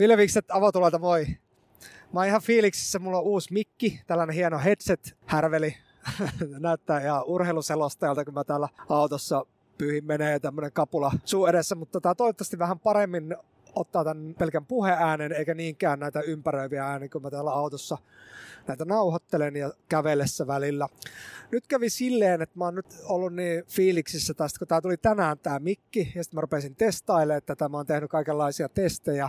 Ville Vikset avotulolta moi. Mä oon ihan fiiliksissä, mulla on uusi mikki, tällainen hieno headset-härveli. Näyttää ihan urheiluselostajalta, kun mä täällä autossa pyyhin menee tämmönen kapula suu edessä, mutta tota, toivottavasti vähän paremmin ottaa tämän pelkän puheäänen eikä niinkään näitä ympäröiviä ääniä, kun mä täällä autossa näitä nauhoittelen ja kävellessä välillä. Nyt kävi silleen, että mä oon nyt ollut niin fiiliksissä tästä, kun tää tuli tänään tää mikki ja sitten mä rupesin testailemaan tätä. Mä oon tehnyt kaikenlaisia testejä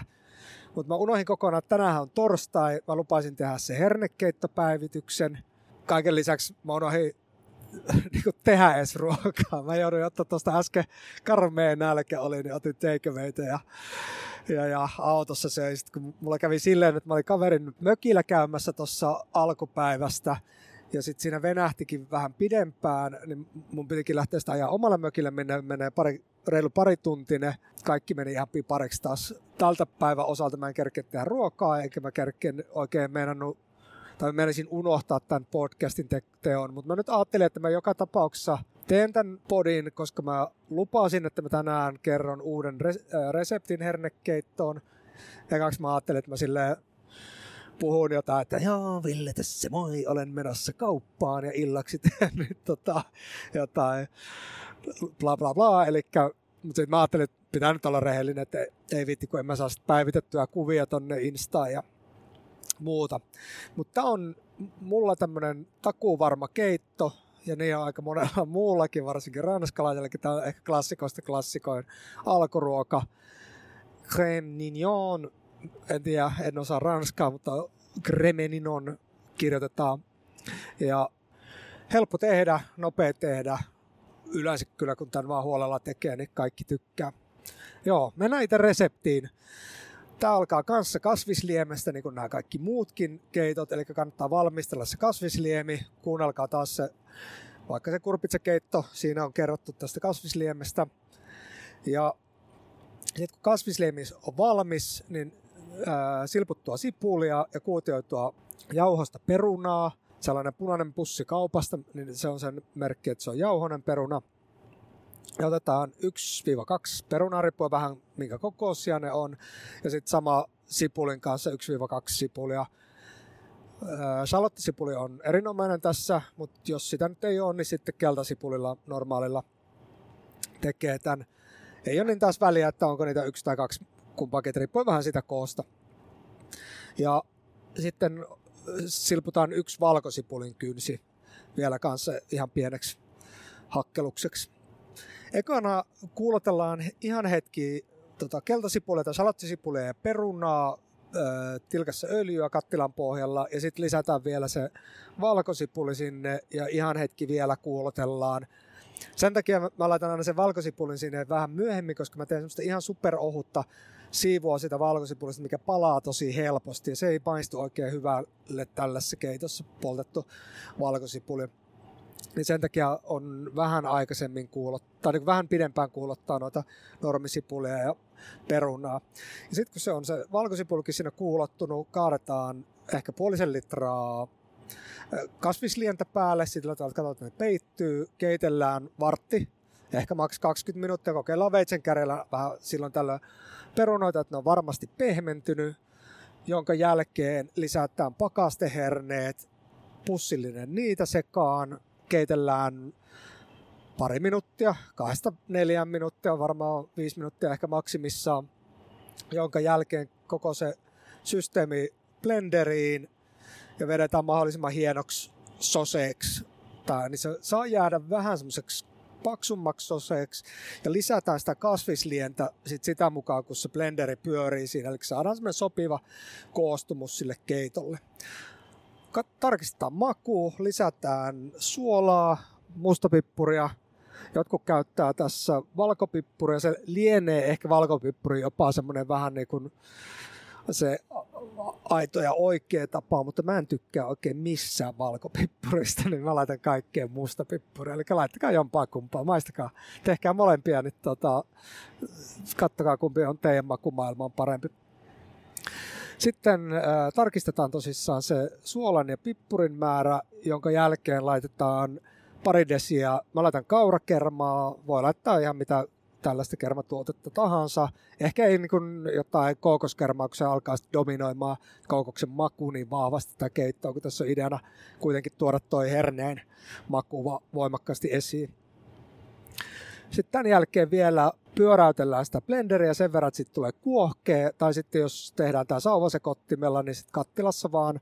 mutta mä unohdin kokonaan, että tänään on torstai. Mä lupasin tehdä se hernekeittopäivityksen. Kaiken lisäksi mä unohdin niin tehdä edes ruokaa. Mä jouduin ottaa tuosta äsken karmeen nälkä oli, niin otin takeawayta ja, ja, ja autossa se. Sitten kun mulla kävi silleen, että mä olin kaverin mökillä käymässä tuossa alkupäivästä, ja sitten siinä venähtikin vähän pidempään, niin mun pitikin lähteä sitä ajaa omalle mökille, minne menee pari, reilu pari tuntinen. Kaikki meni ihan pipariksi taas. Tältä päivän osalta mä en kerkeä tehdä ruokaa, eikä mä kerkeen oikein meinannut tai menisin unohtaa tämän podcastin te- teon, mutta mä nyt ajattelin, että mä joka tapauksessa teen tämän podin, koska mä lupasin, että mä tänään kerron uuden res- äh, reseptin hernekeittoon. Ja kaksi mä ajattelin, että mä silleen puhun jotain, että joo Ville tässä moi, olen menossa kauppaan ja illaksi tehnyt tota, jotain bla bla bla, eli mutta sitten mä ajattelin, että pitää nyt olla rehellinen, että ei viitti, kun en mä saa päivitettyä kuvia tonne Instaan ja muuta. Mutta on mulla tämmöinen takuvarma keitto, ja niin on aika monella muullakin, varsinkin ranskalaisellakin. Tämä on ehkä klassikoista klassikoin alkuruoka. Crème nignon, en tiedä, en osaa ranskaa, mutta Gremeninon kirjoitetaan. Ja helppo tehdä, nopea tehdä. Yleensä kyllä, kun tämän vaan huolella tekee, niin kaikki tykkää. Joo, mennään itse reseptiin. Tämä alkaa kanssa kasvisliemestä, niin kuin nämä kaikki muutkin keitot, eli kannattaa valmistella se kasvisliemi. Kuunnelkaa taas se, vaikka se kurpitsakeitto, siinä on kerrottu tästä kasvisliemestä. Ja sitten kun kasvisliemi on valmis, niin ää, silputtua sipulia ja kuutioitua jauhosta perunaa. Sellainen punainen pussi kaupasta, niin se on sen merkki, että se on jauhonen peruna. Ja otetaan 1-2 perunaripua, vähän minkä kokoisia ne on. Ja sitten sama sipulin kanssa 1-2 sipulia. Salottisipuli on erinomainen tässä, mutta jos sitä nyt ei ole, niin sitten keltasipulilla normaalilla tekee tämän. Ei ole niin taas väliä, että onko niitä yksi tai kaksi kumpaakin, riippuen vähän sitä koosta. Ja sitten silputaan yksi valkosipulin kynsi vielä kanssa ihan pieneksi hakkelukseksi. Ekana kuulotellaan ihan hetki tota, keltasipulia tai salattisipulia ja perunaa, tilkassa öljyä kattilan pohjalla ja sitten lisätään vielä se valkosipuli sinne ja ihan hetki vielä kuulotellaan. Sen takia mä laitan aina sen valkosipulin sinne vähän myöhemmin, koska mä teen semmoista ihan superohutta siivoa sitä valkosipulista, mikä palaa tosi helposti ja se ei maistu oikein hyvälle tällaisessa keitossa poltettu valkosipuli. Niin sen takia on vähän aikaisemmin kuulottaa, niin vähän pidempään kuulottaa noita normisipulia ja perunaa. Ja sitten kun se on se valkosipulki siinä kuulottunut, kaadetaan ehkä puolisen litraa kasvislientä päälle, sitten katsotaan, että ne peittyy, keitellään vartti, ehkä maks 20 minuuttia, kokeillaan. Veitsen kärjellä vähän silloin tällä perunoita, että ne on varmasti pehmentynyt, jonka jälkeen lisätään pakasteherneet, pussillinen niitä sekaan, keitellään pari minuuttia, kahdesta neljään minuuttia, varmaan viisi minuuttia ehkä maksimissaan, jonka jälkeen koko se systeemi blenderiin ja vedetään mahdollisimman hienoksi soseeksi. Tää, niin se saa jäädä vähän semmoiseksi paksummaksi soseeksi ja lisätään sitä kasvislientä sit sitä mukaan, kun se blenderi pyörii siinä. Eli saadaan semmoinen sopiva koostumus sille keitolle. Tarkistetaan maku, lisätään suolaa, mustapippuria, jotkut käyttää tässä valkopippuria, se lienee ehkä valkopippuri jopa semmoinen vähän niin kuin se aito ja oikea tapa, mutta mä en tykkää oikein missään valkopippurista, niin mä laitan kaikkeen mustapippuria. Eli laittakaa jompaa kumpaa, maistakaa. Tehkää molempia, niin tota, kattokaa kumpi on teidän makumaailma on parempi. Sitten äh, tarkistetaan tosissaan se suolan ja pippurin määrä, jonka jälkeen laitetaan pari desiä. Mä laitan kaurakermaa, voi laittaa ihan mitä tällaista kermatuotetta tahansa. Ehkä ei niin jotain kookoskermaa, kun se alkaa dominoimaan kookoksen maku niin vahvasti tätä keittoa, kun tässä on ideana kuitenkin tuoda toi herneen maku voimakkaasti esiin. Sitten tämän jälkeen vielä pyöräytellään sitä blenderiä sen verran, että sitten tulee kuohkea, tai sitten jos tehdään tämä sauvasekottimella, niin sitten kattilassa vaan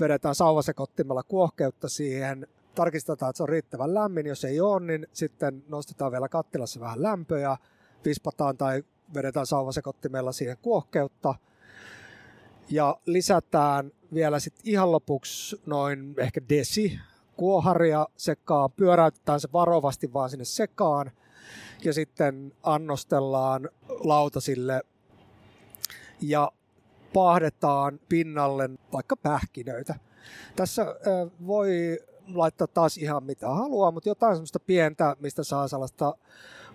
vedetään sauvasekottimella kuohkeutta siihen, tarkistetaan, että se on riittävän lämmin, jos ei ole, niin sitten nostetaan vielä kattilassa vähän lämpöä, vispataan tai vedetään sauvasekottimella siihen kuohkeutta, ja lisätään vielä sitten ihan lopuksi noin ehkä desi kuoharia sekaan, pyöräytetään se varovasti vaan sinne sekaan, ja sitten annostellaan lautasille ja paahdetaan pinnalle vaikka pähkinöitä. Tässä voi laittaa taas ihan mitä haluaa, mutta jotain semmoista pientä, mistä saa sellaista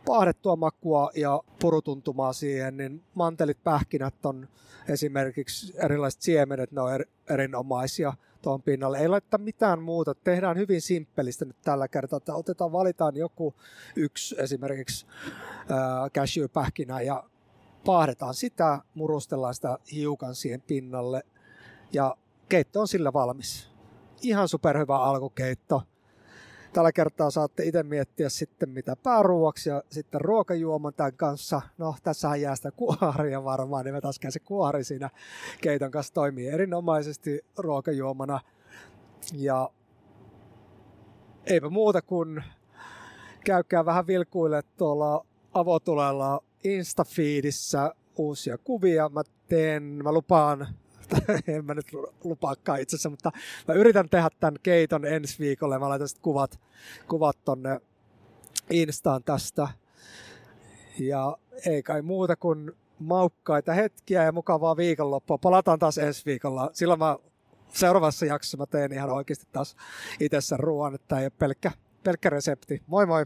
paahdettua makua ja purutuntumaa siihen, niin mantelit, pähkinät on esimerkiksi erilaiset siemenet, ne on er, erinomaisia tuon pinnalle. Ei laittaa mitään muuta, tehdään hyvin simppelistä nyt tällä kertaa, että otetaan, valitaan joku yksi esimerkiksi äh, cashew-pähkinä ja paahdetaan sitä, murustellaan sitä hiukan siihen pinnalle ja keitto on sillä valmis. Ihan superhyvä alkukeitto. Tällä kertaa saatte itse miettiä sitten mitä pääruuaksi ja sitten ruokajuoman tämän kanssa. No tässähän jää sitä kuoharia varmaan, niin vetäskään se kuori siinä keiton kanssa toimii erinomaisesti ruokajuomana. Ja eipä muuta kuin käykää vähän vilkuille tuolla avotulella Instafeedissä uusia kuvia. Mä teen, mä lupaan en mä nyt lupaakaan itse asiassa, mutta mä yritän tehdä tämän keiton ensi viikolle. Mä laitan sitten kuvat, kuvat tonne Instaan tästä. Ja ei kai muuta kuin maukkaita hetkiä ja mukavaa viikonloppua. Palataan taas ensi viikolla. Silloin mä seuraavassa jaksossa mä teen ihan oikeasti taas itse ruoan, että ei ole pelkkä, pelkkä resepti. Moi moi!